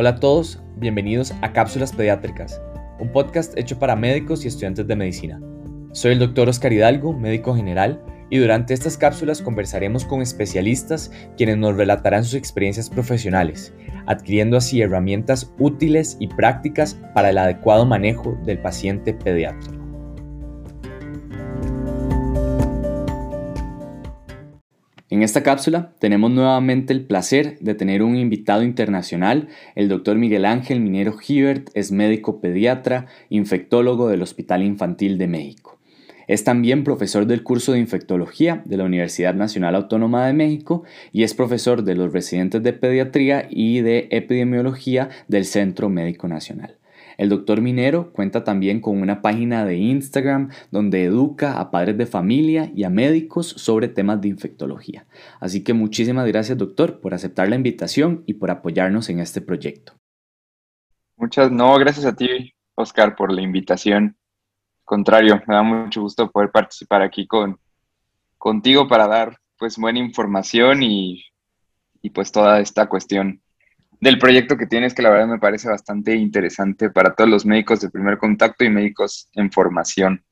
Hola a todos, bienvenidos a Cápsulas Pediátricas, un podcast hecho para médicos y estudiantes de medicina. Soy el doctor Oscar Hidalgo, médico general, y durante estas cápsulas conversaremos con especialistas quienes nos relatarán sus experiencias profesionales, adquiriendo así herramientas útiles y prácticas para el adecuado manejo del paciente pediátrico. En esta cápsula tenemos nuevamente el placer de tener un invitado internacional, el doctor Miguel Ángel Minero Hibert, es médico pediatra, infectólogo del Hospital Infantil de México. Es también profesor del curso de infectología de la Universidad Nacional Autónoma de México y es profesor de los residentes de pediatría y de epidemiología del Centro Médico Nacional. El doctor Minero cuenta también con una página de Instagram donde educa a padres de familia y a médicos sobre temas de infectología. Así que muchísimas gracias doctor por aceptar la invitación y por apoyarnos en este proyecto. Muchas, no, gracias a ti Oscar por la invitación. Contrario, me da mucho gusto poder participar aquí con, contigo para dar pues buena información y, y pues toda esta cuestión del proyecto que tienes, que la verdad me parece bastante interesante para todos los médicos de primer contacto y médicos en formación.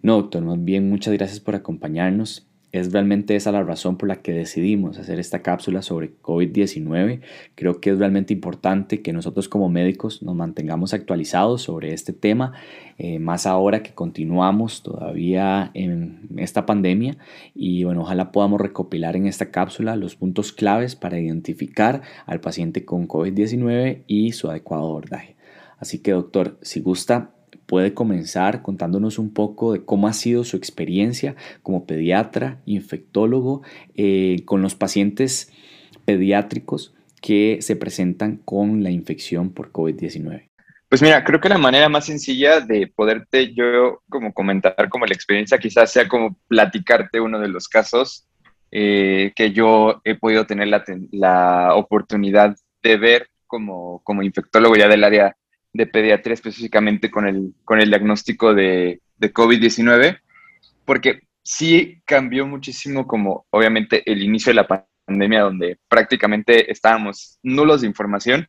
No, doctor, más bien muchas gracias por acompañarnos es realmente esa la razón por la que decidimos hacer esta cápsula sobre COVID-19. Creo que es realmente importante que nosotros como médicos nos mantengamos actualizados sobre este tema, eh, más ahora que continuamos todavía en esta pandemia y bueno, ojalá podamos recopilar en esta cápsula los puntos claves para identificar al paciente con COVID-19 y su adecuado abordaje. Así que doctor, si gusta, puede comenzar contándonos un poco de cómo ha sido su experiencia como pediatra, infectólogo, eh, con los pacientes pediátricos que se presentan con la infección por COVID-19. Pues mira, creo que la manera más sencilla de poderte yo como comentar como la experiencia quizás sea como platicarte uno de los casos eh, que yo he podido tener la, la oportunidad de ver como, como infectólogo ya del área de pediatría específicamente con el, con el diagnóstico de, de COVID-19, porque sí cambió muchísimo como obviamente el inicio de la pandemia donde prácticamente estábamos nulos de información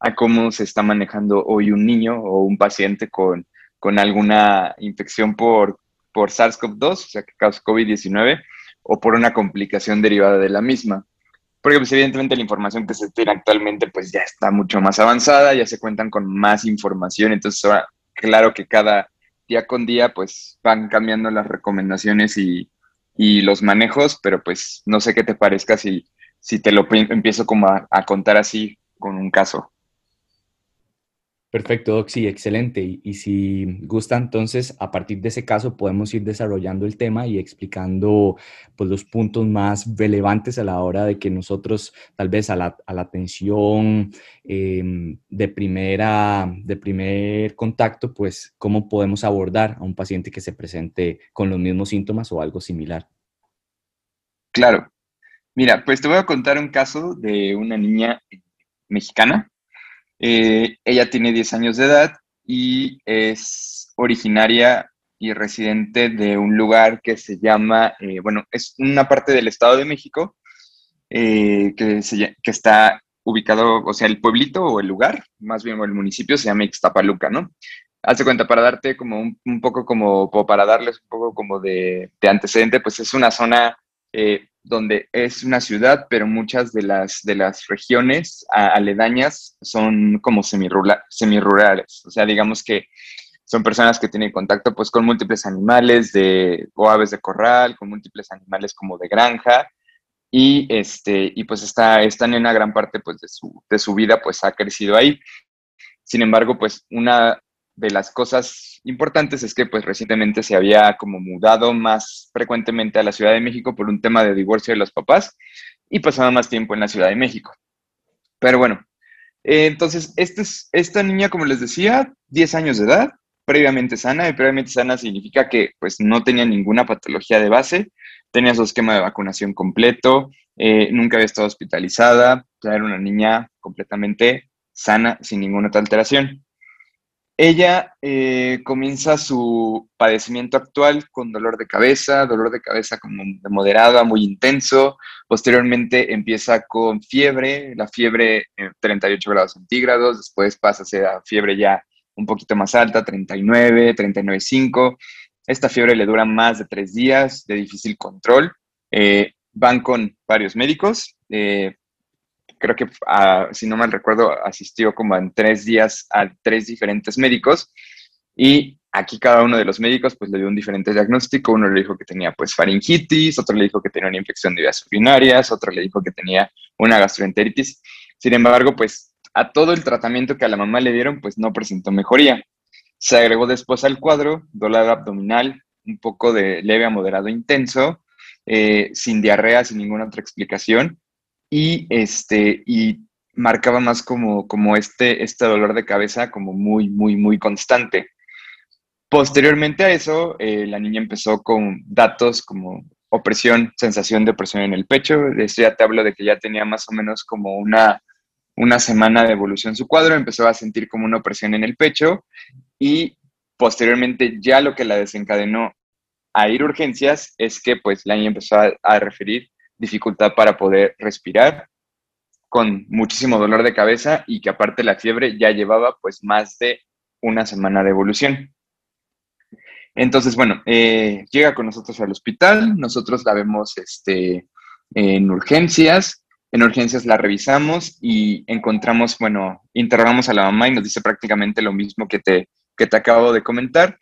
a cómo se está manejando hoy un niño o un paciente con, con alguna infección por, por SARS-CoV-2, o sea, que causa COVID-19, o por una complicación derivada de la misma porque pues evidentemente la información que se tiene actualmente pues ya está mucho más avanzada, ya se cuentan con más información, entonces claro que cada día con día pues van cambiando las recomendaciones y, y los manejos, pero pues no sé qué te parezca si, si te lo empiezo como a contar así con un caso. Perfecto, Doc, sí, excelente. Y, si gusta, entonces, a partir de ese caso podemos ir desarrollando el tema y explicando pues, los puntos más relevantes a la hora de que nosotros, tal vez a la, atención em, de, primera, de primer contacto, pues cómo podemos abordar a un paciente que se presente con los mismos síntomas o algo similar. Claro. Mira, pues te voy a contar un caso de una niña mexicana eh, ella tiene 10 años de edad y es originaria y residente de un lugar que se llama, eh, bueno, es una parte del Estado de México eh, que, está ubicado, o sea, el pueblito o el lugar, más bien el municipio se llama Ixtapaluca, ¿no? Hace cuenta, para darte como un, poco como, para darles un poco como de, antecedente, pues es una zona donde es una ciudad, pero muchas de las, de las regiones aledañas son como semirurales. O sea, digamos que son personas que tienen contacto pues con múltiples animales de, o aves de corral, con múltiples animales como de granja. Y, este, y pues está, están en una gran parte pues, de, su, de su vida pues ha crecido ahí. Sin embargo, pues una de las cosas importantes es que pues recientemente se había como mudado más frecuentemente a la Ciudad de México por un tema de divorcio de los papás y pasaba más tiempo en la Ciudad de México. Pero bueno, eh, entonces este es, esta niña, como les decía, 10 años de edad, previamente sana, y previamente sana significa que pues no tenía ninguna patología de base, tenía su esquema de vacunación completo, eh, nunca había estado hospitalizada, era una niña completamente sana, sin ninguna otra alteración. Ella eh, comienza su padecimiento actual con dolor de cabeza, dolor de cabeza como de moderado a muy intenso. Posteriormente empieza con fiebre, la fiebre 38 eh, grados centígrados, después pasa a fiebre ya un poquito más alta, 39, 39,5. Esta fiebre le dura más de tres días, de difícil control. Eh, van con varios médicos, creo que, ah, si no mal recuerdo, asistió como en tres días a tres diferentes médicos y aquí cada uno de los médicos pues le dio un diferente diagnóstico. Uno le dijo que tenía pues faringitis, otro le dijo que tenía una infección de vías urinarias, otro le dijo que tenía una gastroenteritis. Sin embargo, pues a todo el tratamiento que a la mamá le dieron pues no presentó mejoría. Se agregó después al cuadro dolor abdominal, un poco de leve a moderado intenso, eh, sin diarrea, sin ninguna otra explicación y, este, y marcaba más como, como este, este dolor de cabeza como muy, muy, muy constante. Posteriormente a eso, eh, la niña empezó con datos como opresión, sensación de opresión en el pecho. De esto ya te hablo de que ya tenía más o menos como una, una semana de evolución su cuadro, empezó a sentir como una opresión en el pecho y posteriormente ya lo que la desencadenó a ir a urgencias es que pues la niña empezó a referir dificultad para poder respirar, con muchísimo dolor de cabeza y que aparte la fiebre ya llevaba pues más de una semana de evolución. Entonces, bueno, eh, llega con nosotros al hospital, nosotros la vemos este, en urgencias, en urgencias la revisamos y encontramos, bueno, interrogamos a la mamá y nos dice prácticamente lo mismo que te, que te acabo de comentar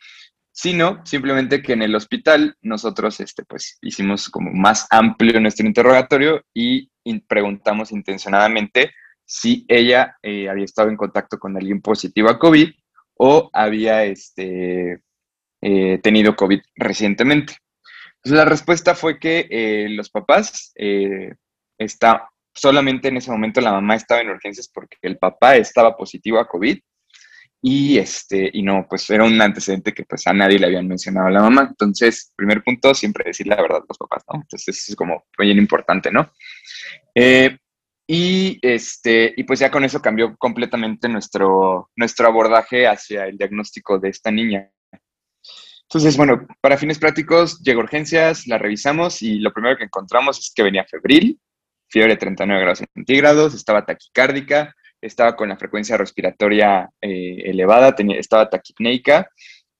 sino simplemente que en el hospital nosotros este, pues, hicimos como más amplio nuestro interrogatorio y preguntamos intencionadamente si ella eh, había estado en contacto con alguien positivo a COVID o había este, eh, tenido COVID recientemente. Entonces la respuesta fue que eh, los papás está solamente en ese momento la mamá estaba en urgencias porque el papá estaba positivo a COVID y, este, y no, pues era un antecedente que pues a nadie le habían mencionado a la mamá. Entonces, primer punto, siempre decir la verdad a los papás, ¿no? Entonces, eso es como bien importante, ¿no? Eh, y, este, y pues ya con eso cambió completamente nuestro, nuestro abordaje hacia el diagnóstico de esta niña. Entonces, bueno, para fines prácticos, llegó urgencias, la revisamos y lo primero que encontramos es que venía febril, fiebre de 39 grados centígrados, estaba taquicárdica, estaba con la frecuencia respiratoria eh, elevada, tenía, estaba taquipneica,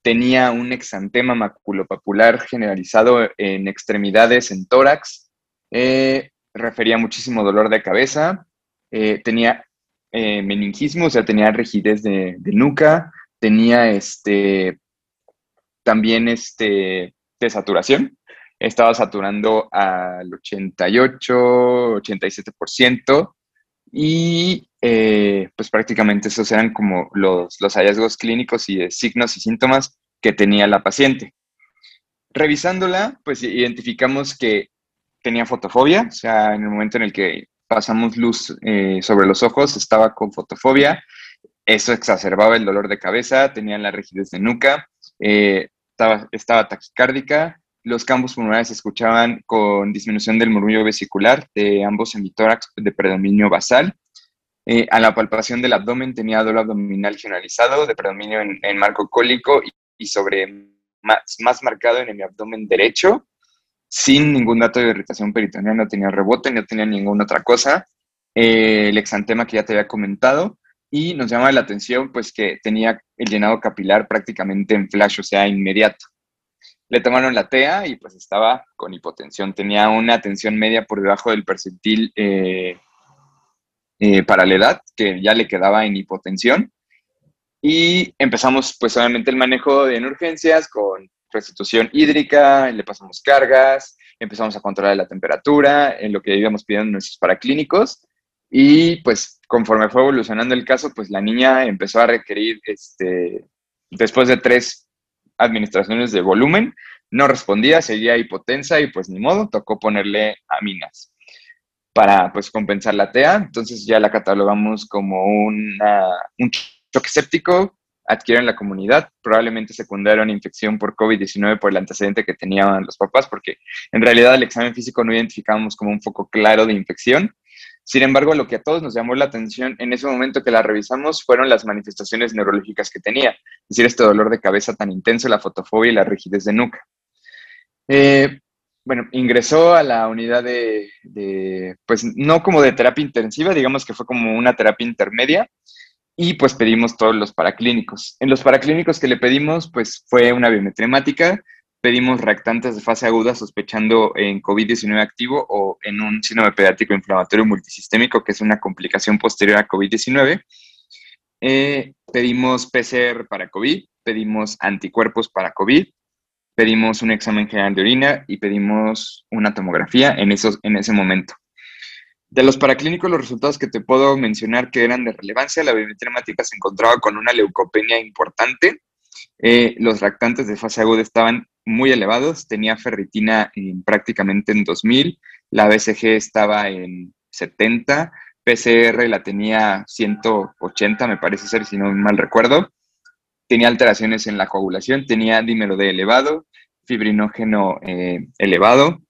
tenía un exantema maculopapular generalizado en extremidades, en tórax, eh, refería muchísimo dolor de cabeza, eh, tenía meningismo, o sea, tenía rigidez de, nuca, tenía este, también este, desaturación, estaba saturando al 88, 87%, y eh, pues prácticamente esos eran como los, hallazgos clínicos y de signos y síntomas que tenía la paciente. Revisándola, pues identificamos que tenía fotofobia, o sea, en el momento en el que pasamos luz eh, sobre los ojos, estaba con fotofobia, eso exacerbaba el dolor de cabeza, tenía la rigidez de nuca, eh, estaba, estaba taquicárdica, los campos pulmonares se escuchaban con disminución del murmullo vesicular de ambos hemitórax de predominio basal. Eh, a la palpación del abdomen tenía dolor abdominal generalizado de predominio en, marco cólico y, sobre más, más, marcado en el abdomen derecho, sin ningún dato de irritación peritoneal, no tenía rebote, no tenía ninguna otra cosa. Eh, el exantema que ya te había comentado y nos llama la atención pues que tenía el llenado capilar prácticamente en flash, o sea, inmediato. Le tomaron la TEA y pues estaba con hipotensión. Tenía una tensión media por debajo del percentil eh, eh, para la edad, que ya le quedaba en hipotensión. Y empezamos pues obviamente el manejo en urgencias con restitución hídrica, le pasamos cargas, empezamos a controlar la temperatura, en lo que íbamos pidiendo nuestros paraclínicos. Y pues conforme fue evolucionando el caso, pues la niña empezó a requerir, este, después de tres administraciones de volumen, no respondía, seguía hipotensa y pues ni modo, tocó ponerle aminas para pues compensar la TEA, entonces ya la catalogamos como una, un choque séptico adquirió en la comunidad, probablemente secundaria una infección por COVID-19 por el antecedente que tenían los papás, porque en realidad el examen físico no identificamos como un foco claro de infección, Sin embargo, lo que a todos nos llamó la atención en ese momento que la revisamos fueron las manifestaciones neurológicas que tenía, es decir, este dolor de cabeza tan intenso, la fotofobia y la rigidez de nuca. Eh, bueno, ingresó a la unidad de, pues no como de terapia intensiva, digamos que fue como una terapia intermedia, y pues pedimos todos los paraclínicos. En los paraclínicos que le pedimos, pues fue una biometremática, pedimos reactantes de fase aguda sospechando en COVID-19 activo o en un síndrome pediátrico inflamatorio multisistémico, que es una complicación posterior a COVID-19. Eh, pedimos PCR para COVID, pedimos anticuerpos para COVID, pedimos un examen general de orina y pedimos una tomografía en, esos, en ese momento. De los paraclínicos, los resultados que te puedo mencionar que eran de relevancia, la biometría se encontraba con una leucopenia importante, eh, los reactantes de fase aguda estaban muy elevados, tenía ferritina prácticamente en 2000, la BCG estaba en 70, PCR la tenía 180, me parece ser, si no mal recuerdo, tenía alteraciones en la coagulación, tenía dímero D elevado, fibrinógeno eh, elevado,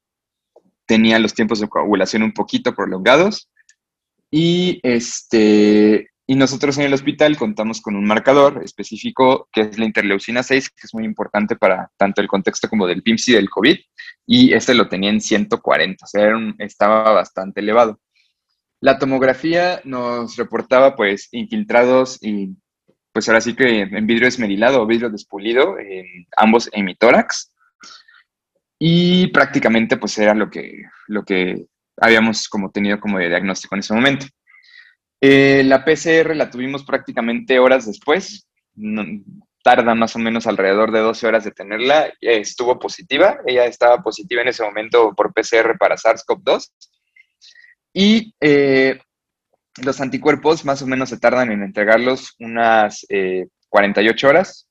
tenía los tiempos de coagulación un poquito prolongados. Y, este, y nosotros en el hospital contamos con un marcador específico que es la interleucina 6, que es muy importante para tanto el contexto como del PIMS y del COVID, y este lo tenía en 140, o sea, estaba bastante elevado. La tomografía nos reportaba pues infiltrados y pues ahora sí que en vidrio esmerilado o vidrio despulido, en ambos hemitórax. Y prácticamente pues era lo que, lo que habíamos como tenido como de diagnóstico en ese momento. Eh, la PCR la tuvimos prácticamente horas después, tarda más o menos alrededor de 12 horas de tenerla, estuvo positiva, ella estaba positiva en ese momento por PCR para SARS-CoV-2. Y eh, los anticuerpos más o menos se tardan en entregarlos unas 48 eh, horas.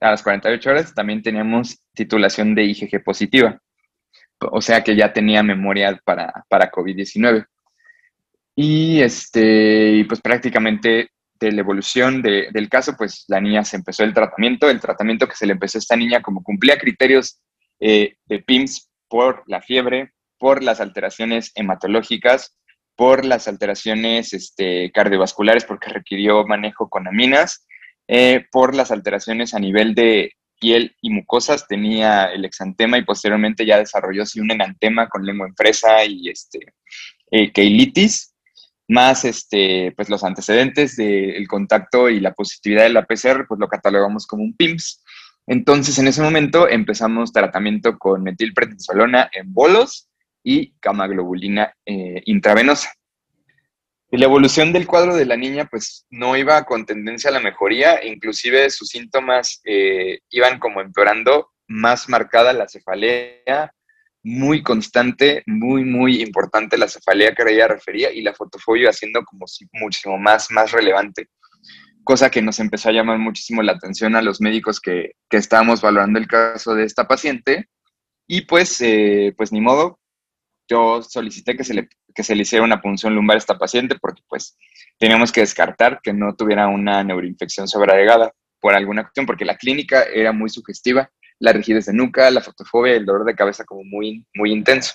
A las 48 horas también teníamos titulación de IgG positiva, o sea que ya tenía memoria para, para COVID-19. Y este, pues prácticamente de la evolución del caso, pues la niña se empezó el tratamiento, el tratamiento que se le empezó a esta niña como cumplía criterios eh, de PIMS por la fiebre, por las alteraciones hematológicas, por las alteraciones este, cardiovasculares, porque requirió manejo con aminas, eh, por las alteraciones a nivel de piel y mucosas, tenía el exantema y posteriormente ya desarrolló sí, un enantema con lengua en fresa y este, eh, keilitis, más este, pues los antecedentes del contacto y la positividad de la PCR, pues lo catalogamos como un PIMS. Entonces, en ese momento empezamos tratamiento con metilprednisolona en bolos y camaglobulina eh, intravenosa. Y la evolución del cuadro de la niña, pues no iba con tendencia a la mejoría, inclusive sus síntomas eh, iban como empeorando, más marcada la cefalea, muy constante, muy, muy importante la cefalea que ella refería y la fotofobia haciendo como si muchísimo más, más relevante. Cosa que nos empezó a llamar muchísimo la atención a los médicos que, que estábamos valorando el caso de esta paciente. Y pues, eh, pues ni modo, yo solicité que se, le, que se le hiciera una punción lumbar a esta paciente porque pues teníamos que descartar que no tuviera una neuroinfección sobreagregada por alguna cuestión, porque la clínica era muy sugestiva, la rigidez de nuca, la fotofobia el dolor de cabeza como muy, muy intenso.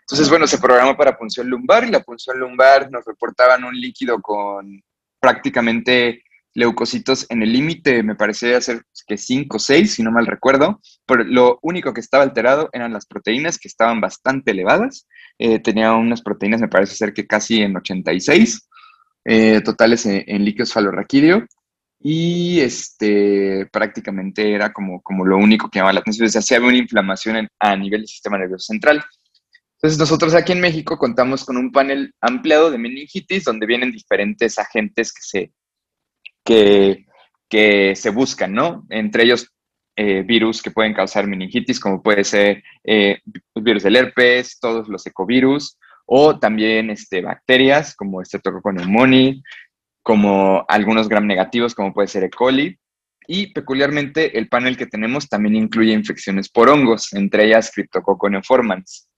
Entonces, bueno, se programó para punción lumbar y la punción lumbar nos reportaban un líquido con prácticamente leucocitos en el límite, me parecía ser que 5 o 6, si no mal recuerdo, pero lo único que estaba alterado eran las proteínas que estaban bastante elevadas. Eh, tenía unas proteínas, me parece ser que casi en 86, eh, totales en, líquidos falorraquídeo, y este, prácticamente era como, como lo único que llamaba la atención, o sea, si había una inflamación a nivel del sistema nervioso central. Entonces nosotros aquí en México contamos con un panel ampliado de meningitis donde vienen diferentes agentes que se que, se buscan, ¿no? Entre ellos eh, virus que pueden causar meningitis, como puede ser eh, virus del herpes, todos los ecovirus, o también este, bacterias como Streptococcus pneumoniae, como algunos gram negativos, como puede ser E. coli. Y peculiarmente el panel que tenemos también incluye infecciones por hongos, entre ellas Cryptococcus neoformans.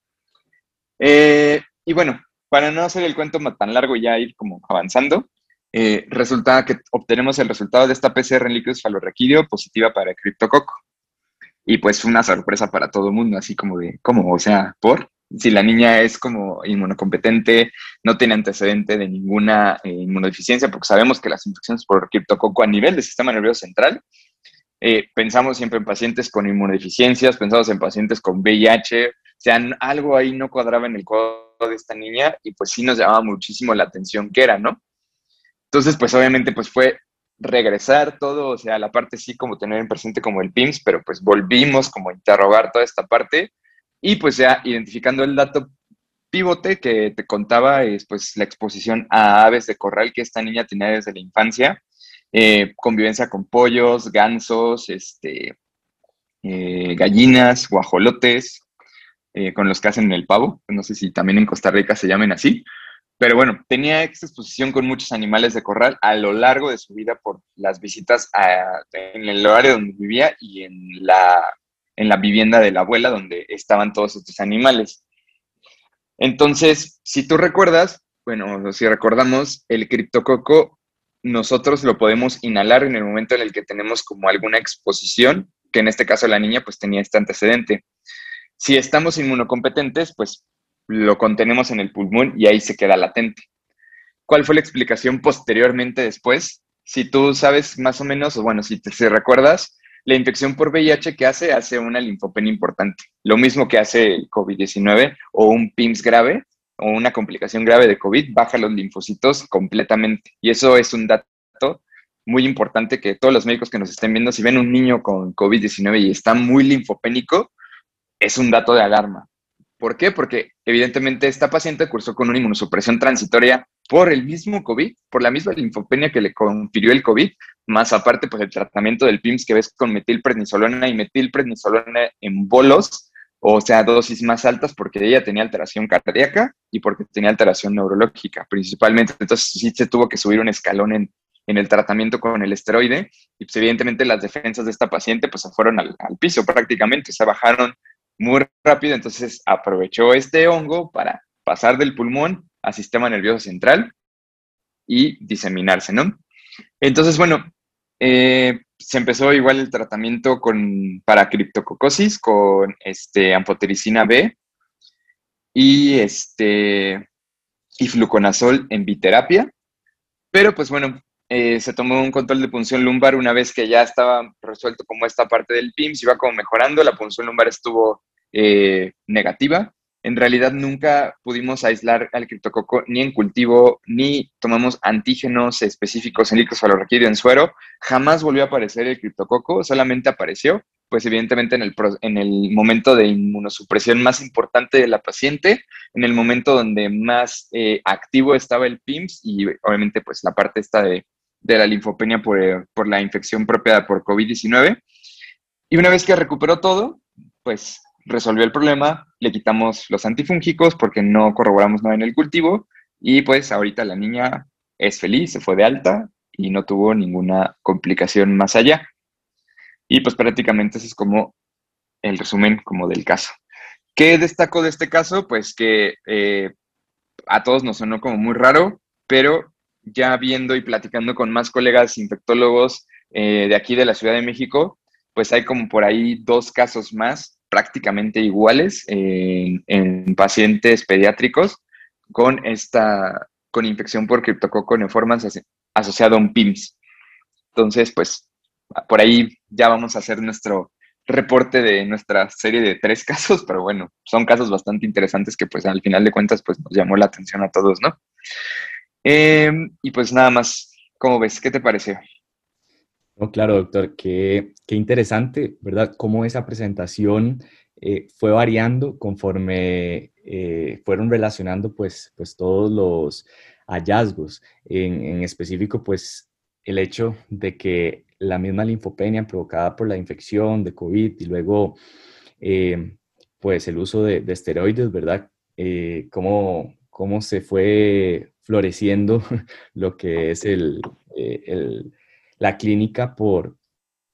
Eh, y bueno, para no hacer el cuento tan largo y ya ir como avanzando, eh, resulta que obtenemos el resultado de esta PCR en líquidos falorraquídeo positiva para criptococo. Y pues fue una sorpresa para todo el mundo, así como de, ¿cómo? O sea, ¿por? Si la niña es como inmunocompetente, no tiene antecedente de ninguna eh, inmunodeficiencia, porque sabemos que las infecciones por criptococo a nivel del sistema nervioso central, eh, pensamos siempre en pacientes con inmunodeficiencias, pensamos en pacientes con VIH, o sea, algo ahí no cuadraba en el cuadro de esta niña y pues sí nos llamaba muchísimo la atención que era, ¿no? Entonces, pues obviamente pues fue regresar todo, o sea, la parte sí como tener en presente como el PIMS, pero pues volvimos como a interrogar toda esta parte y pues ya identificando el dato pivote que te contaba es pues la exposición a aves de corral que esta niña tenía desde la infancia, eh, convivencia con pollos, gansos, este, eh, gallinas, guajolotes, eh, con los que hacen el pavo, no sé si también en Costa Rica se llamen así, pero bueno, tenía esta exposición con muchos animales de corral a lo largo de su vida por las visitas en el horario donde vivía y en la, en la vivienda de la abuela donde estaban todos estos animales. Entonces, si tú recuerdas, bueno, si recordamos, el criptococo nosotros lo podemos inhalar en el momento en el que tenemos como alguna exposición, que en este caso la niña pues tenía este antecedente. Si estamos inmunocompetentes, pues lo contenemos en el pulmón y ahí se queda latente. ¿Cuál fue la explicación posteriormente después? Si tú sabes más o menos, o bueno, si te recuerdas, la infección por VIH que hace, hace una linfopenia importante. Lo mismo que hace el COVID-19 o un PIMS grave o una complicación grave de COVID, baja los linfocitos completamente. Y eso es un dato muy importante que todos los médicos que nos estén viendo, si ven un niño con COVID-19 y está muy linfopénico, es un dato de alarma. ¿Por qué? Porque evidentemente esta paciente cursó con una inmunosupresión transitoria por el mismo COVID, por la misma linfopenia que le confirió el COVID, más aparte pues el tratamiento del PIMS que ves con metilprednisolona y metilprednisolona en bolos, o sea, dosis más altas porque ella tenía alteración cardíaca y porque tenía alteración neurológica principalmente. Entonces sí se tuvo que subir un escalón en, el tratamiento con el esteroide y pues evidentemente las defensas de esta paciente pues se fueron al piso prácticamente, se bajaron muy rápido, entonces aprovechó este hongo para pasar del pulmón al sistema nervioso central y diseminarse, ¿no? Entonces, bueno, eh, se empezó igual el tratamiento con, para criptococosis con este, ampotericina B y, este, fluconazol en biterapia, pero pues bueno, eh, se tomó un control de punción lumbar una vez que ya estaba resuelto como esta parte del PIMS, iba como mejorando, la punción lumbar estuvo eh, negativa. En realidad nunca pudimos aislar al criptococo ni en cultivo, ni tomamos antígenos específicos en líquidos falorraquídeo en suero. Jamás volvió a aparecer el criptococo, solamente apareció, pues evidentemente en el, en el momento de inmunosupresión más importante de la paciente, en el momento donde más eh, activo estaba el PIMS y obviamente pues la parte esta de, de la linfopenia por, por la infección propia por COVID-19. Y una vez que recuperó todo, pues resolvió el problema, le quitamos los antifúngicos porque no corroboramos nada en el cultivo y pues ahorita la niña es feliz, se fue de alta y no tuvo ninguna complicación más allá. Y pues prácticamente ese es como el resumen como del caso. ¿Qué destaco de este caso? Pues que eh, a todos nos sonó como muy raro, pero ya viendo y platicando con más colegas infectólogos eh, de aquí de la Ciudad de México, pues hay como por ahí dos casos más prácticamente iguales en, pacientes pediátricos con esta con infección por criptococo neoformans asociado a un PIMS. Entonces, pues por ahí ya vamos a hacer nuestro reporte de nuestra serie de tres casos, pero bueno, son casos bastante interesantes que pues al final de cuentas pues nos llamó la atención a todos, ¿no? Em, y pues nada más, ¿cómo ves? ¿Qué te pareció? Claro, doctor, qué, interesante, ¿verdad? Cómo esa presentación eh, fue variando conforme eh, fueron relacionando pues, pues todos los hallazgos. En, específico, pues el hecho de que la misma linfopenia provocada por la infección de COVID y luego eh, pues el uso de, de esteroides, ¿verdad? cómo, cómo se fue floreciendo lo que es el la clínica por,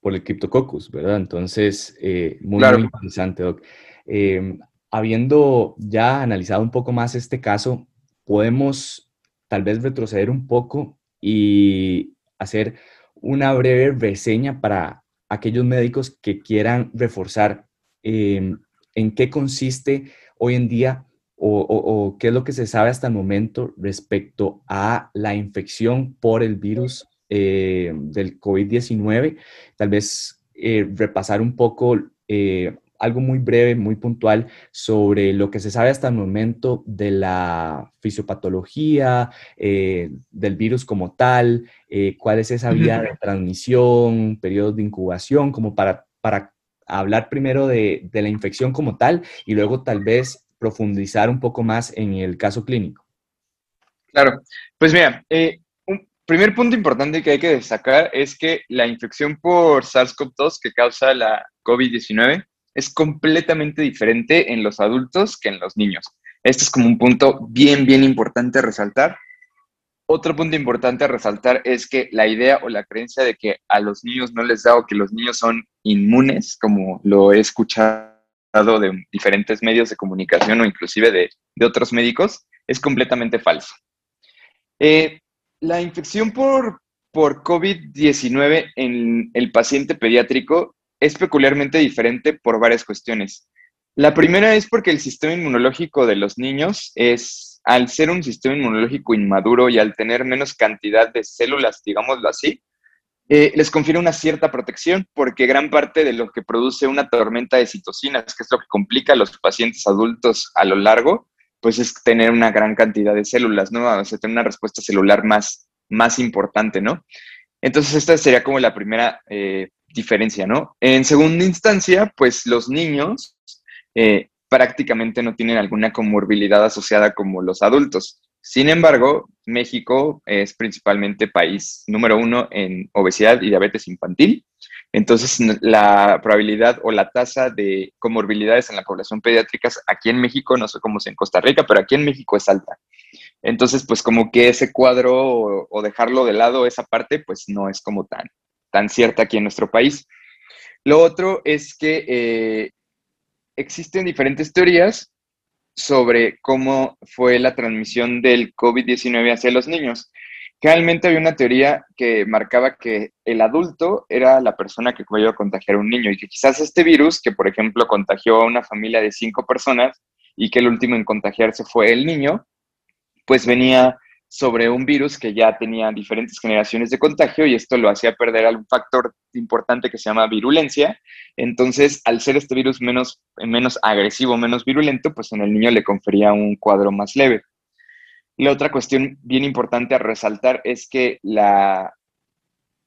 por el Cryptococcus, ¿verdad? Entonces, eh, muy, interesante, Doc. Em, habiendo ya analizado un poco más este caso, podemos tal vez retroceder un poco y hacer una breve reseña para aquellos médicos que quieran reforzar em, en qué consiste hoy en día o, qué es lo que se sabe hasta el momento respecto a la infección por el virus eh, del COVID-19. Tal vez eh, repasar un poco eh, algo muy breve, muy puntual sobre lo que se sabe hasta el momento de la fisiopatología, del virus como tal, cuál es esa vía de transmisión, periodos de incubación, como para, para hablar primero de, de, la infección como tal y luego tal vez profundizar un poco más en el caso clínico. Claro, pues mira, eh, primer punto importante que hay que destacar es que la infección por SARS-CoV-2 que causa la COVID-19 es completamente diferente en los adultos que en los niños. Este es como un punto bien, bien importante a resaltar. Otro punto importante a resaltar es que la idea o la creencia de que a los niños no les da o que los niños son inmunes, como lo he escuchado de diferentes medios de comunicación o inclusive de, otros médicos, es completamente falso. Eh, la infección por, por COVID-19 en el paciente pediátrico es peculiarmente diferente por varias cuestiones. La primera es porque el sistema inmunológico de los niños es, al ser un sistema inmunológico inmaduro y al tener menos cantidad de células, digámoslo así, eh, les confiere una cierta protección porque gran parte de lo que produce una tormenta de citocinas, que es lo que complica a los pacientes adultos a lo largo, pues es tener una gran cantidad de células, ¿no? O sea, tener una respuesta celular más, más importante, ¿no? Entonces, esta sería como la primera eh, diferencia, ¿no? En segunda instancia, pues los niños eh, prácticamente no tienen alguna comorbilidad asociada como los adultos. Sin embargo, México es principalmente país número uno en obesidad y diabetes infantil. Entonces, la probabilidad o la tasa de comorbilidades en la población pediátrica aquí en México, no sé cómo es en Costa Rica, pero aquí en México es alta. Entonces, pues como que ese cuadro o, dejarlo de lado, esa parte, pues no es como tan, tan cierta aquí en nuestro país. Lo otro es que eh, existen diferentes teorías sobre cómo fue la transmisión del COVID-19 hacia los niños. Realmente había una teoría que marcaba que el adulto era la persona que iba a contagiar a un niño y que quizás este virus, que por ejemplo contagió a una familia de cinco personas y que el último en contagiarse fue el niño, pues venía sobre un virus que ya tenía diferentes generaciones de contagio y esto lo hacía perder algún factor importante que se llama virulencia. Entonces, al ser este virus menos, menos agresivo, menos virulento, pues en el niño le confería un cuadro más leve. La otra cuestión bien importante a resaltar es que la,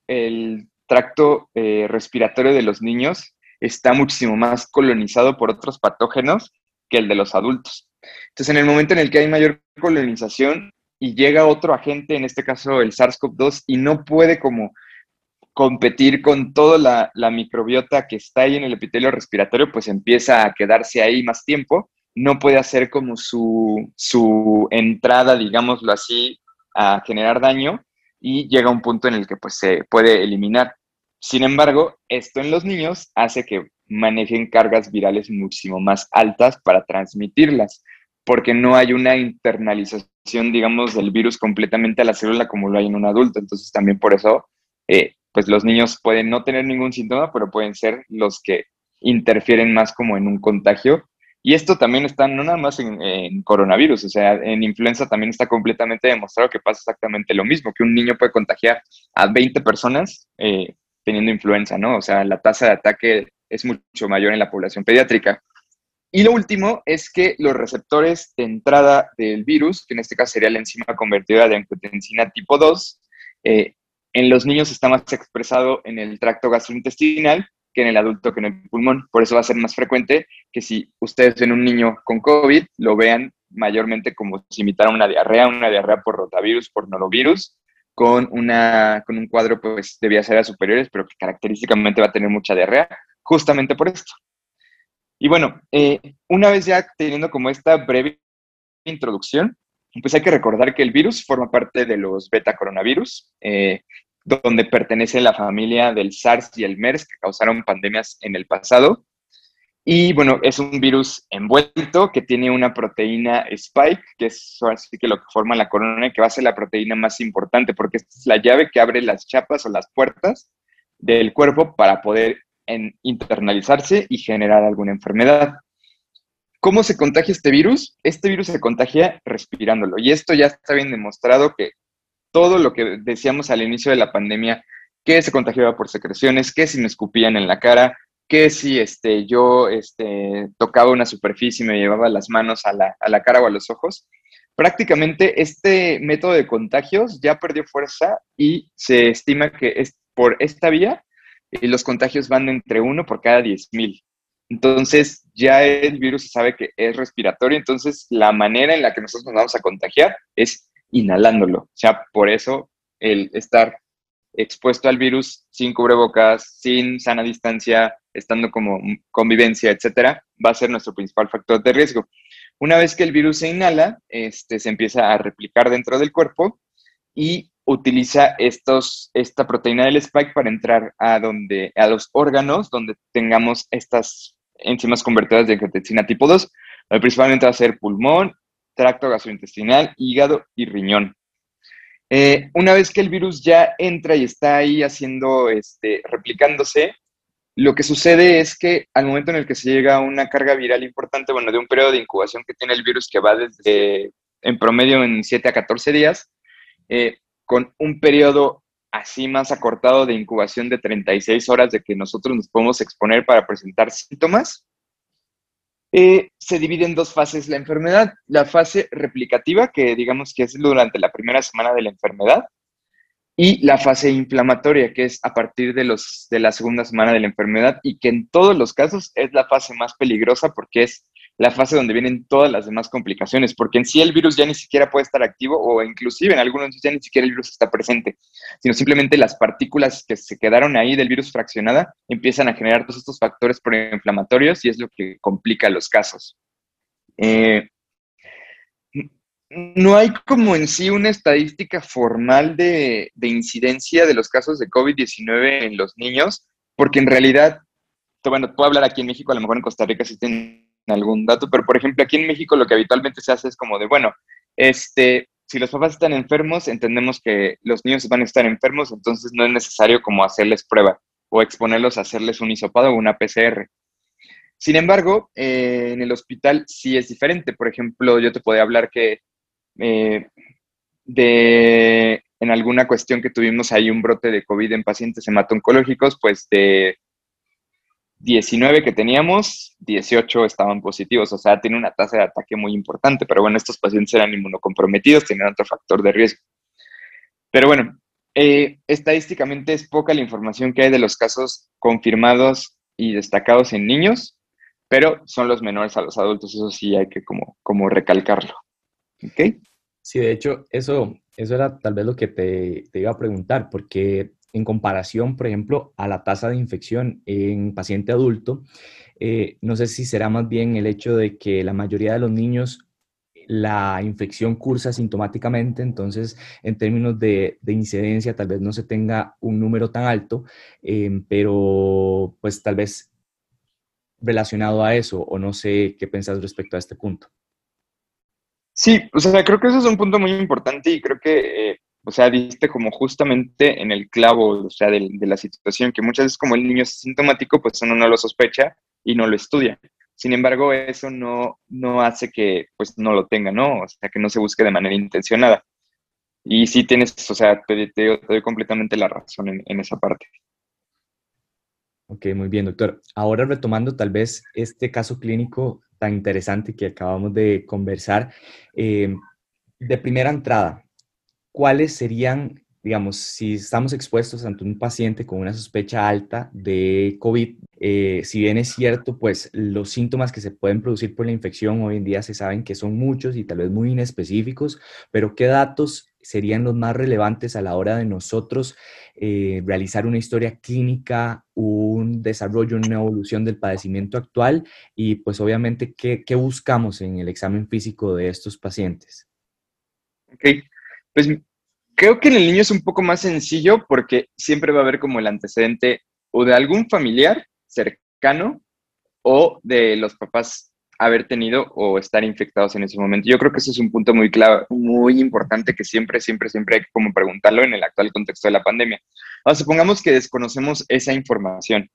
el tracto eh, respiratorio de los niños está muchísimo más colonizado por otros patógenos que el de los adultos. Entonces, en el momento en el que hay mayor colonización, y llega otro agente, en este caso el SARS-CoV-2, y no puede como competir con toda la, microbiota que está ahí en el epitelio respiratorio, pues empieza a quedarse ahí más tiempo, no puede hacer como su, su entrada, digámoslo así, a generar daño y llega un punto en el que pues se puede eliminar. Sin embargo, esto en los niños hace que manejen cargas virales muchísimo más altas para transmitirlas porque no hay una internalización, digamos, del virus completamente a la célula como lo hay en un adulto. Entonces también por eso, eh, pues los niños pueden no tener ningún síntoma, pero pueden ser los que interfieren más como en un contagio. Y esto también está no nada más en, coronavirus, o sea, en influenza también está completamente demostrado que pasa exactamente lo mismo, que un niño puede contagiar a 20 personas eh, teniendo influenza, ¿no? O sea, la tasa de ataque es mucho mayor en la población pediátrica. Y lo último es que los receptores de entrada del virus, que en este caso sería la enzima convertida de angiotensina tipo 2, eh, en los niños está más expresado en el tracto gastrointestinal que en el adulto que en el pulmón. Por eso va a ser más frecuente que si ustedes ven un niño con COVID, lo vean mayormente como si imitara una diarrea, una diarrea por rotavirus, por norovirus, con, una, con un cuadro pues, de vías aéreas superiores, pero que característicamente va a tener mucha diarrea, justamente por esto. Y bueno, eh, una vez ya teniendo como esta breve introducción, pues hay que recordar que el virus forma parte de los beta coronavirus, eh, donde pertenece la familia del SARS y el MERS que causaron pandemias en el pasado. Y bueno, es un virus envuelto que tiene una proteína spike, que es así que lo que forma la corona, que va a ser la proteína más importante, porque es la llave que abre las chapas o las puertas del cuerpo para poder en internalizarse y generar alguna enfermedad. ¿Cómo se contagia este virus? Este virus se contagia respirándolo. Y esto ya está bien demostrado que todo lo que decíamos al inicio de la pandemia, que se contagiaba por secreciones, que si me escupían en la cara, que si este, yo este, tocaba una superficie y me llevaba las manos a la, a la cara o a los ojos, prácticamente este método de contagios ya perdió fuerza y se estima que es por esta vía y los contagios van entre uno por cada 10.000. Entonces, ya el virus se sabe que es respiratorio, entonces la manera en la que nosotros nos vamos a contagiar es inhalándolo. O sea, por eso el estar expuesto al virus sin cubrebocas, sin sana distancia, estando como convivencia, etcétera, va a ser nuestro principal factor de riesgo. Una vez que el virus se inhala, este, se empieza a replicar dentro del cuerpo y utiliza estos, esta proteína del spike para entrar a, donde, a los órganos donde tengamos estas enzimas convertidas de angiotensina tipo 2, principalmente va a ser pulmón, tracto gastrointestinal, hígado y riñón. Eh, una vez que el virus ya entra y está ahí haciendo, este, replicándose, lo que sucede es que al momento en el que se llega a una carga viral importante, bueno, de un periodo de incubación que tiene el virus que va desde, en promedio, en 7 a 14 días, eh, con un periodo así más acortado de incubación de 36 horas de que nosotros nos podemos exponer para presentar síntomas, eh, se divide en dos fases la enfermedad. La fase replicativa, que digamos que es durante la primera semana de la enfermedad, y la fase inflamatoria, que es a partir de, los, de la segunda semana de la enfermedad y que en todos los casos es la fase más peligrosa porque es la fase donde vienen todas las demás complicaciones, porque en sí el virus ya ni siquiera puede estar activo o inclusive en algunos ya ni siquiera el virus está presente, sino simplemente las partículas que se quedaron ahí del virus fraccionada empiezan a generar todos estos factores proinflamatorios y es lo que complica los casos. Eh, no hay como en sí una estadística formal de, de incidencia de los casos de COVID-19 en los niños, porque en realidad, bueno, puedo hablar aquí en México, a lo mejor en Costa Rica sí tienen algún dato, pero por ejemplo aquí en México lo que habitualmente se hace es como de, bueno, este, si los papás están enfermos, entendemos que los niños van a estar enfermos, entonces no es necesario como hacerles prueba o exponerlos a hacerles un hisopado o una PCR. Sin embargo, eh, en el hospital sí es diferente. Por ejemplo, yo te podía hablar que eh, de en alguna cuestión que tuvimos ahí un brote de COVID en pacientes hematoncológicos, pues de 19 que teníamos, 18 estaban positivos, o sea, tiene una tasa de ataque muy importante, pero bueno, estos pacientes eran inmunocomprometidos, tenían otro factor de riesgo. Pero bueno, eh, estadísticamente es poca la información que hay de los casos confirmados y destacados en niños, pero son los menores a los adultos, eso sí hay que como, como recalcarlo. ¿Ok? Sí, de hecho, eso, eso era tal vez lo que te, iba a preguntar, porque en comparación, por ejemplo, a la tasa de infección en paciente adulto, eh, no sé si será más bien el hecho de que la mayoría de los niños la infección cursa sintomáticamente, entonces en términos de, incidencia tal vez no se tenga un número tan alto, eh, pero pues tal vez relacionado a eso, o no sé qué pensás respecto a este punto. Sí, o sea, creo que eso es un punto muy importante y creo que eh, o sea, diste como justamente en el clavo, o sea, de, la situación, que muchas veces como el niño es sintomático, pues uno no lo sospecha y no lo estudia. Sin embargo, eso no, no hace que pues no lo tenga, ¿no? O sea, que no se busque de manera intencionada. Y sí tienes, o sea, te, doy completamente la razón en, esa parte. Ok, muy bien, doctor. Ahora retomando tal vez este caso clínico interesante que acabamos de conversar, eh, de primera entrada, ¿cuáles serían, digamos, si estamos expuestos ante un paciente con una sospecha alta de COVID? Eh, si bien es cierto, pues los síntomas que se pueden producir por la infección hoy en día se saben que son muchos y tal vez muy inespecíficos, pero ¿qué datos serían los más relevantes a la hora de nosotros eh, realizar una historia clínica, un desarrollo, una evolución del padecimiento actual y pues obviamente qué, qué buscamos en el examen físico de estos pacientes? Ok, pues creo que en el niño es un poco más sencillo porque siempre va a haber como el antecedente o de algún familiar cercano o de los papás haber tenido o estar infectados en ese momento. Yo creo que ese es un punto muy clave, muy importante que siempre, siempre, siempre hay que como preguntarlo en el actual contexto de la pandemia. Ahora, supongamos que desconocemos esa información.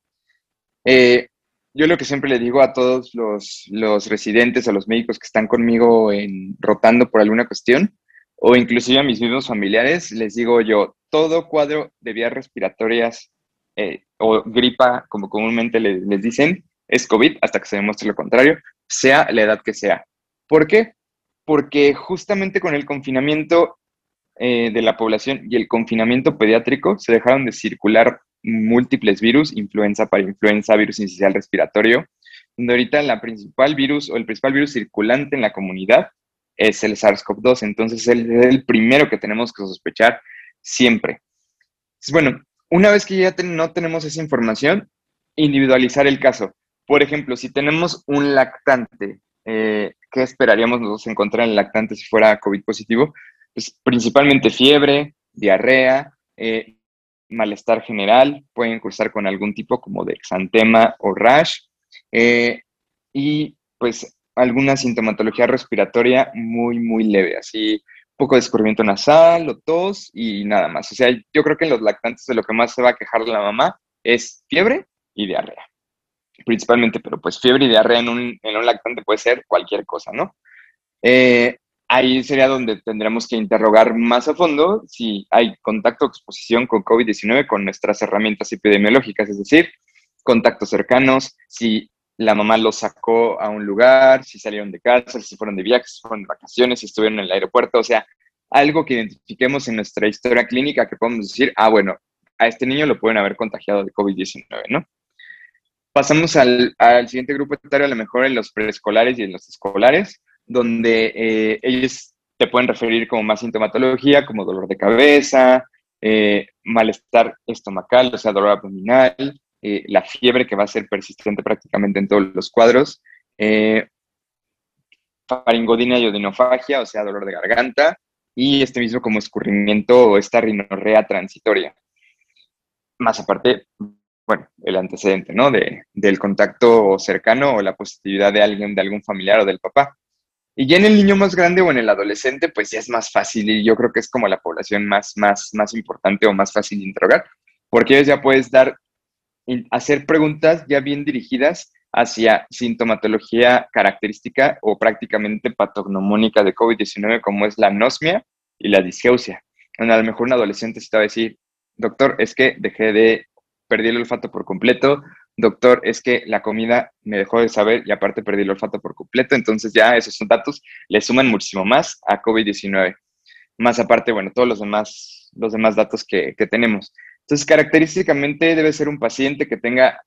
Eh, yo lo que siempre le digo a todos los, los residentes o los médicos que están conmigo rotando por alguna cuestión, o inclusive a mis mismos familiares, les digo yo, todo cuadro de vías respiratorias eh, o gripa, como comúnmente les, les dicen, es COVID hasta que se demuestre lo contrario, sea la edad que sea. ¿Por qué? Porque justamente con el confinamiento eh, de la población y el confinamiento pediátrico se dejaron de circular múltiples virus, influenza para influenza, virus incisional respiratorio, donde ahorita la principal virus o el principal virus circulante en la comunidad es el SARS-CoV-2, entonces es el primero que tenemos que sospechar siempre. Bueno, una vez que ya no tenemos esa información, individualizar el caso. Por ejemplo, si tenemos un lactante, eh, ¿qué esperaríamos nosotros encontrar en el lactante si fuera COVID positivo? Pues principalmente fiebre, diarrea, eh, malestar general, pueden cursar con algún tipo como de exantema o rash, eh, y pues alguna sintomatología respiratoria muy, muy leve, así poco de escurrimiento nasal o tos y nada más. O sea, yo creo que en los lactantes de lo que más se va a quejar la mamá es fiebre y diarrea, principalmente, pero pues fiebre y diarrea en un, en un lactante puede ser cualquier cosa, ¿no? Eh, ahí sería donde tendremos que interrogar más a fondo si hay contacto o exposición con COVID-19 con nuestras herramientas epidemiológicas, es decir, contactos cercanos, si la mamá los sacó a un lugar, si salieron de casa, si fueron de viaje, si fueron de vacaciones, si estuvieron en el aeropuerto, o sea, algo que identifiquemos en nuestra historia clínica que podemos decir, ah, bueno, a este niño lo pueden haber contagiado de COVID-19, ¿no? Pasamos al, al, siguiente grupo etario, a lo mejor en los preescolares y en los escolares donde eh, ellos te pueden referir como más sintomatología, como dolor de cabeza, eh, malestar estomacal, o sea, dolor abdominal, eh, la fiebre que va a ser persistente prácticamente en todos los cuadros, faringodina y odinofagia, o sea, dolor de garganta, y este mismo como escurrimiento o esta rinorrea transitoria. Más aparte, bueno, el antecedente, ¿no? De, del contacto cercano o la positividad de alguien, de algún familiar o del papá. Y ya en el niño más grande o en el adolescente, pues ya es más fácil y yo creo que es como la población más, más, más importante o más fácil de interrogar, porque ellos ya puedes dar, hacer preguntas ya bien dirigidas hacia sintomatología característica o prácticamente patognomónica de COVID-19, como es la anosmia y la disgeusia. a lo mejor un adolescente se te va a decir, doctor, es que dejé de, perdí el olfato por completo, doctor, es que la comida me dejó de saber y aparte perdí el olfato por completo, entonces ya esos son datos le suman muchísimo más a COVID-19. Más aparte, bueno, todos los demás, los demás datos que, tenemos. Entonces, característicamente debe ser un paciente que tenga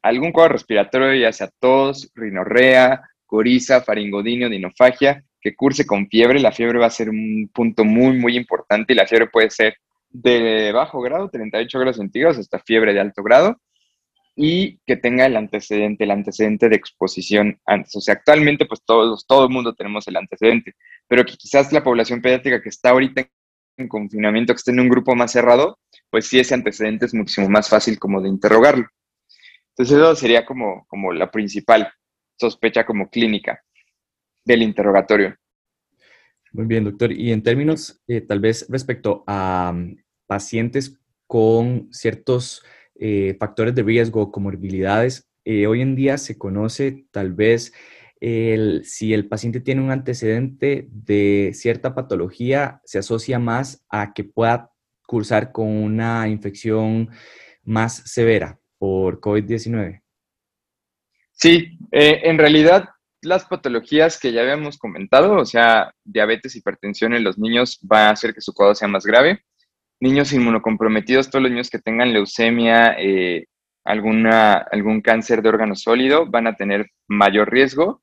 algún cuadro respiratorio, ya sea tos, rinorrea, coriza, faringodinio, dinofagia, que curse con fiebre. La fiebre va a ser un punto muy, muy importante y la fiebre puede ser de bajo grado, 38 grados centígrados, hasta fiebre de alto grado y que tenga el antecedente, el antecedente de exposición antes. O sea, actualmente pues todos, todo el mundo tenemos el antecedente, pero que quizás la población pediátrica que está ahorita en confinamiento, que esté en un grupo más cerrado, pues sí ese antecedente es muchísimo más fácil como de interrogarlo. Entonces eso sería como, como la principal sospecha como clínica del interrogatorio. Muy bien, doctor. Y en términos, eh, tal vez respecto a mm, pacientes con ciertos eh, factores de riesgo, comorbilidades. Eh, hoy en día se conoce tal vez si el paciente tiene un antecedente de cierta patología, se asocia más a que pueda cursar con una infección más severa por COVID-19. Sí, eh, en realidad las patologías que ya habíamos comentado, o sea, diabetes, hipertensión en los niños, va a hacer que su cuadro sea más grave niños inmunocomprometidos, todos los niños que tengan leucemia, eh, alguna, algún cáncer de órgano sólido, van a tener mayor riesgo.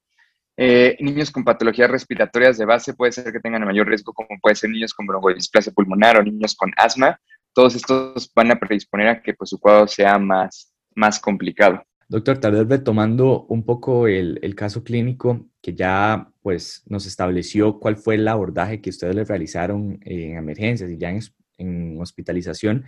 Eh, niños con patologías respiratorias de base puede ser que tengan mayor riesgo, como puede ser niños con bronchodisplasia pulmonar o niños con asma. Todos estos van a predisponer a que pues, su cuadro sea más, más complicado. Doctor, tal vez retomando un poco el, el, caso clínico que ya pues, nos estableció cuál fue el abordaje que ustedes le realizaron en emergencias y ya en, en hospitalización.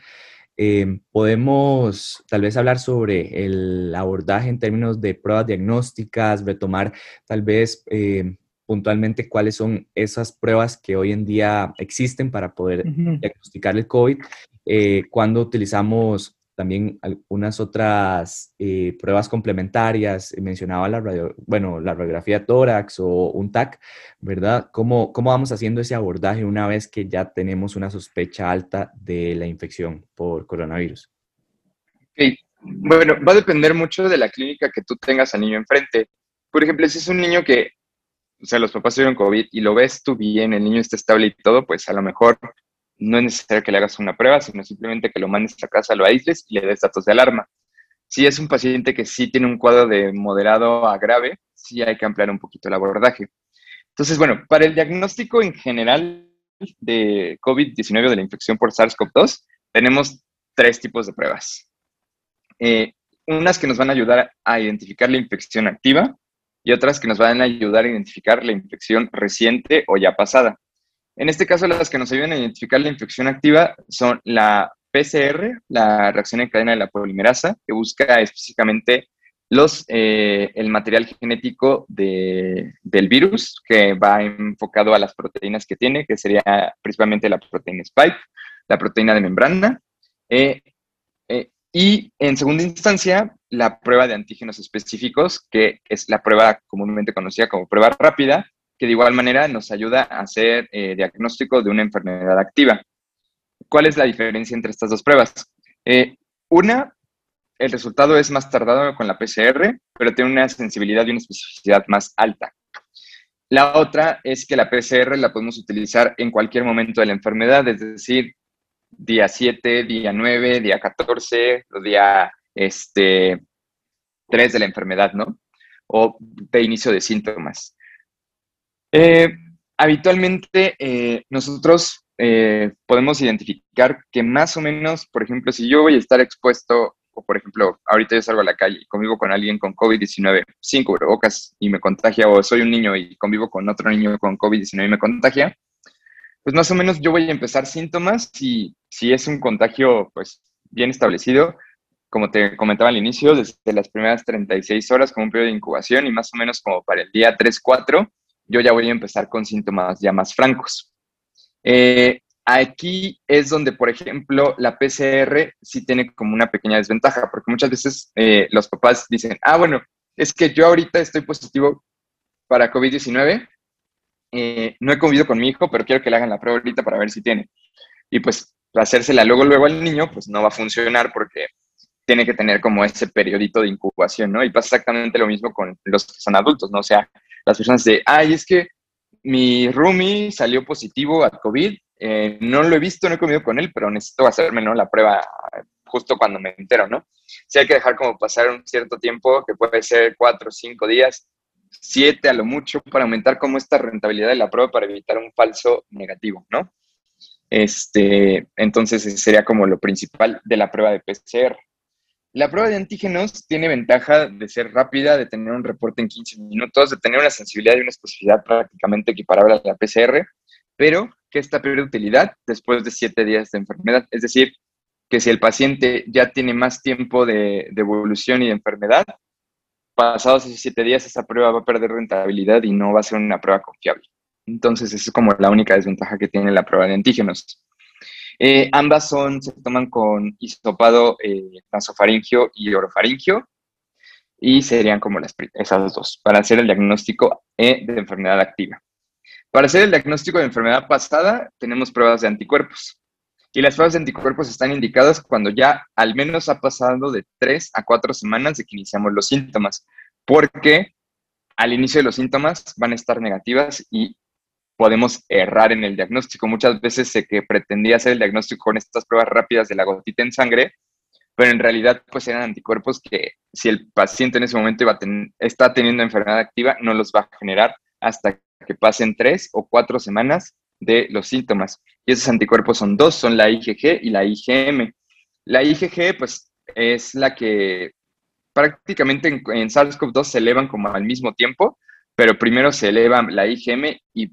Eh, podemos tal vez hablar sobre el abordaje en términos de pruebas diagnósticas, retomar tal vez eh, puntualmente cuáles son esas pruebas que hoy en día existen para poder diagnosticar el COVID, eh, cuando utilizamos también algunas otras eh, pruebas complementarias. Mencionaba la, radio, bueno, la radiografía tórax o un TAC, ¿verdad? ¿Cómo, ¿Cómo vamos haciendo ese abordaje una vez que ya tenemos una sospecha alta de la infección por coronavirus? Bueno, va a depender mucho de la clínica que tú tengas al niño enfrente. Por ejemplo, si es un niño que, o sea, los papás tuvieron COVID y lo ves tú bien, el niño está estable y todo, pues a lo mejor no es necesario que le hagas una prueba, sino simplemente que lo mandes a casa, lo aísles y le des datos de alarma. Si es un paciente que sí tiene un cuadro de moderado a grave, sí hay que ampliar un poquito el abordaje. Entonces, bueno, para el diagnóstico en general de COVID-19 o de la infección por SARS-CoV-2, tenemos tres tipos de pruebas. Eh, unas que nos van a ayudar a identificar la infección activa y otras que nos van a ayudar a identificar la infección reciente o ya pasada. En este caso, las que nos ayudan a identificar la infección activa son la PCR, la reacción en cadena de la polimerasa, que busca específicamente los, eh, el material genético del virus, que va enfocado a las proteínas que tiene, que sería principalmente la proteína spike, la proteína de membrana, eh, eh, y en segunda instancia, la prueba de antígenos específicos, que es la prueba comúnmente conocida como prueba rápida, que de igual manera nos ayuda a hacer eh, diagnóstico de una enfermedad activa. ¿Cuál es la diferencia entre estas dos pruebas? Eh, una, el resultado es más tardado con la PCR, pero tiene una sensibilidad y una especificidad más alta. La otra es que la PCR la podemos utilizar en cualquier momento de la enfermedad, es decir, día 7, día 9, día 14, día este, 3 de la enfermedad, ¿no? O de inicio de síntomas. Eh, habitualmente eh, nosotros eh, podemos identificar que más o menos, por ejemplo, si yo voy a estar expuesto, o por ejemplo, ahorita yo salgo a la calle y convivo con alguien con COVID-19 sin cubrebocas y me contagia, o soy un niño y convivo con otro niño con COVID-19 y me contagia, pues más o menos yo voy a empezar síntomas y si es un contagio pues bien establecido, como te comentaba al inicio, desde las primeras 36 horas como un periodo de incubación y más o menos como para el día 3-4, yo ya voy a empezar con síntomas ya más francos. Eh, aquí es donde, por ejemplo, la PCR sí tiene como una pequeña desventaja, porque muchas veces eh, los papás dicen, ah, bueno, es que yo ahorita estoy positivo para COVID-19, eh, no he convivido con mi hijo, pero quiero que le hagan la prueba ahorita para ver si tiene. Y pues hacérsela luego, luego al niño, pues no va a funcionar porque tiene que tener como ese periodito de incubación, ¿no? Y pasa exactamente lo mismo con los que son adultos, ¿no? O sea, las personas de, ay, es que mi roomie salió positivo a COVID, eh, no lo he visto, no he comido con él, pero necesito hacerme ¿no? la prueba justo cuando me entero, ¿no? Sí hay que dejar como pasar un cierto tiempo, que puede ser cuatro cinco días, siete a lo mucho, para aumentar como esta rentabilidad de la prueba para evitar un falso negativo, ¿no? Este, entonces, sería como lo principal de la prueba de PCR. La prueba de antígenos tiene ventaja de ser rápida, de tener un reporte en 15 minutos, de tener una sensibilidad y una especificidad prácticamente equiparable a la PCR, pero que esta pierde utilidad después de 7 días de enfermedad. Es decir, que si el paciente ya tiene más tiempo de, evolución y de enfermedad, pasados esos 7 días esa prueba va a perder rentabilidad y no va a ser una prueba confiable. Entonces, esa es como la única desventaja que tiene la prueba de antígenos. Eh, ambas son, se toman con hisopado eh, nasofaringio y orofaringio y serían como las, esas dos para hacer el diagnóstico eh, de enfermedad activa. Para hacer el diagnóstico de enfermedad pasada tenemos pruebas de anticuerpos y las pruebas de anticuerpos están indicadas cuando ya al menos ha pasado de 3 a 4 semanas de que iniciamos los síntomas, porque al inicio de los síntomas van a estar negativas y podemos errar en el diagnóstico. Muchas veces se que pretendía hacer el diagnóstico con estas pruebas rápidas de la gotita en sangre, pero en realidad pues eran anticuerpos que si el paciente en ese momento está teniendo enfermedad activa, no los va a generar hasta que pasen tres o cuatro semanas de los síntomas. Y esos anticuerpos son dos, son la IgG y la IgM. La IgG pues es la que prácticamente en, en SARS-CoV-2 se elevan como al mismo tiempo, pero primero se eleva la IgM y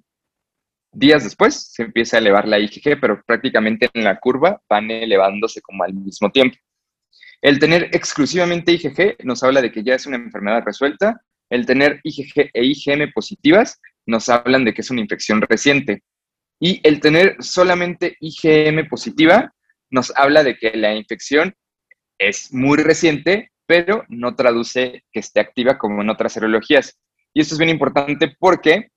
Días después se empieza a elevar la IgG, pero prácticamente en la curva van elevándose como al mismo tiempo. El tener exclusivamente IgG nos habla de que ya es una enfermedad resuelta. El tener IgG e IgM positivas nos hablan de que es una infección reciente. Y el tener solamente IgM positiva nos habla de que la infección es muy reciente, pero no traduce que esté activa como en otras serologías. Y esto es bien importante porque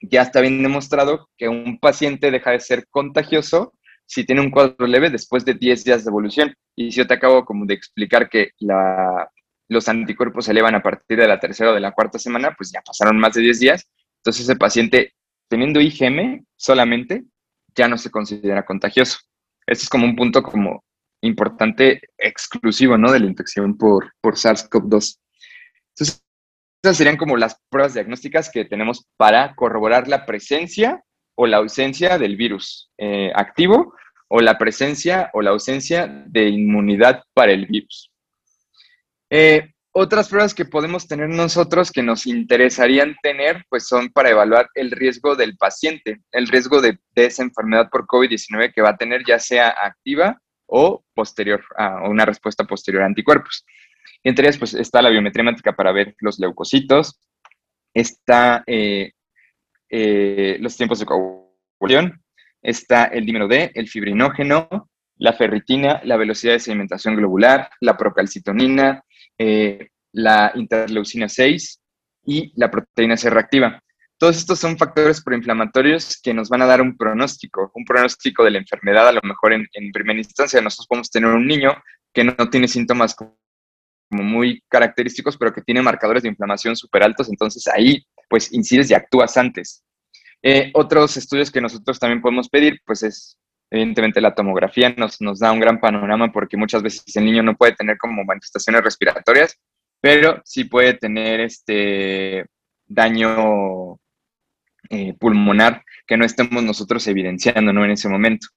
ya está bien demostrado que un paciente deja de ser contagioso si tiene un cuadro leve después de 10 días de evolución. Y si yo te acabo como de explicar que los anticuerpos se elevan a partir de la tercera o de la cuarta semana, pues ya pasaron más de 10 días. Entonces ese paciente, teniendo IgM solamente, ya no se considera contagioso. Este es como un punto como importante exclusivo, ¿no? De la infección por, por SARS-CoV-2. Entonces, esas serían como las pruebas diagnósticas que tenemos para corroborar la presencia o la ausencia del virus eh, activo o la presencia o la ausencia de inmunidad para el virus. Eh, otras pruebas que podemos tener nosotros que nos interesarían tener, pues son para evaluar el riesgo del paciente, el riesgo de, de esa enfermedad por COVID-19 que va a tener, ya sea activa o posterior, a una respuesta posterior a anticuerpos. Entre ellas, pues está la biometría hemática para ver los leucocitos, está eh, eh, los tiempos de coagulación, está el dímero D, el fibrinógeno, la ferritina, la velocidad de sedimentación globular, la procalcitonina, eh, la interleucina 6 y la proteína C reactiva. Todos estos son factores proinflamatorios que nos van a dar un pronóstico, un pronóstico de la enfermedad. A lo mejor en, primera instancia nosotros podemos tener un niño que no tiene síntomas como muy característicos, pero que tiene marcadores de inflamación súper altos, entonces ahí pues incides y actúas antes. Eh, otros estudios que nosotros también podemos pedir, pues es evidentemente la tomografía nos, nos da un gran panorama porque muchas veces el niño no puede tener como manifestaciones respiratorias, pero sí puede tener este daño eh, pulmonar que no estemos nosotros evidenciando ¿no? en ese momento.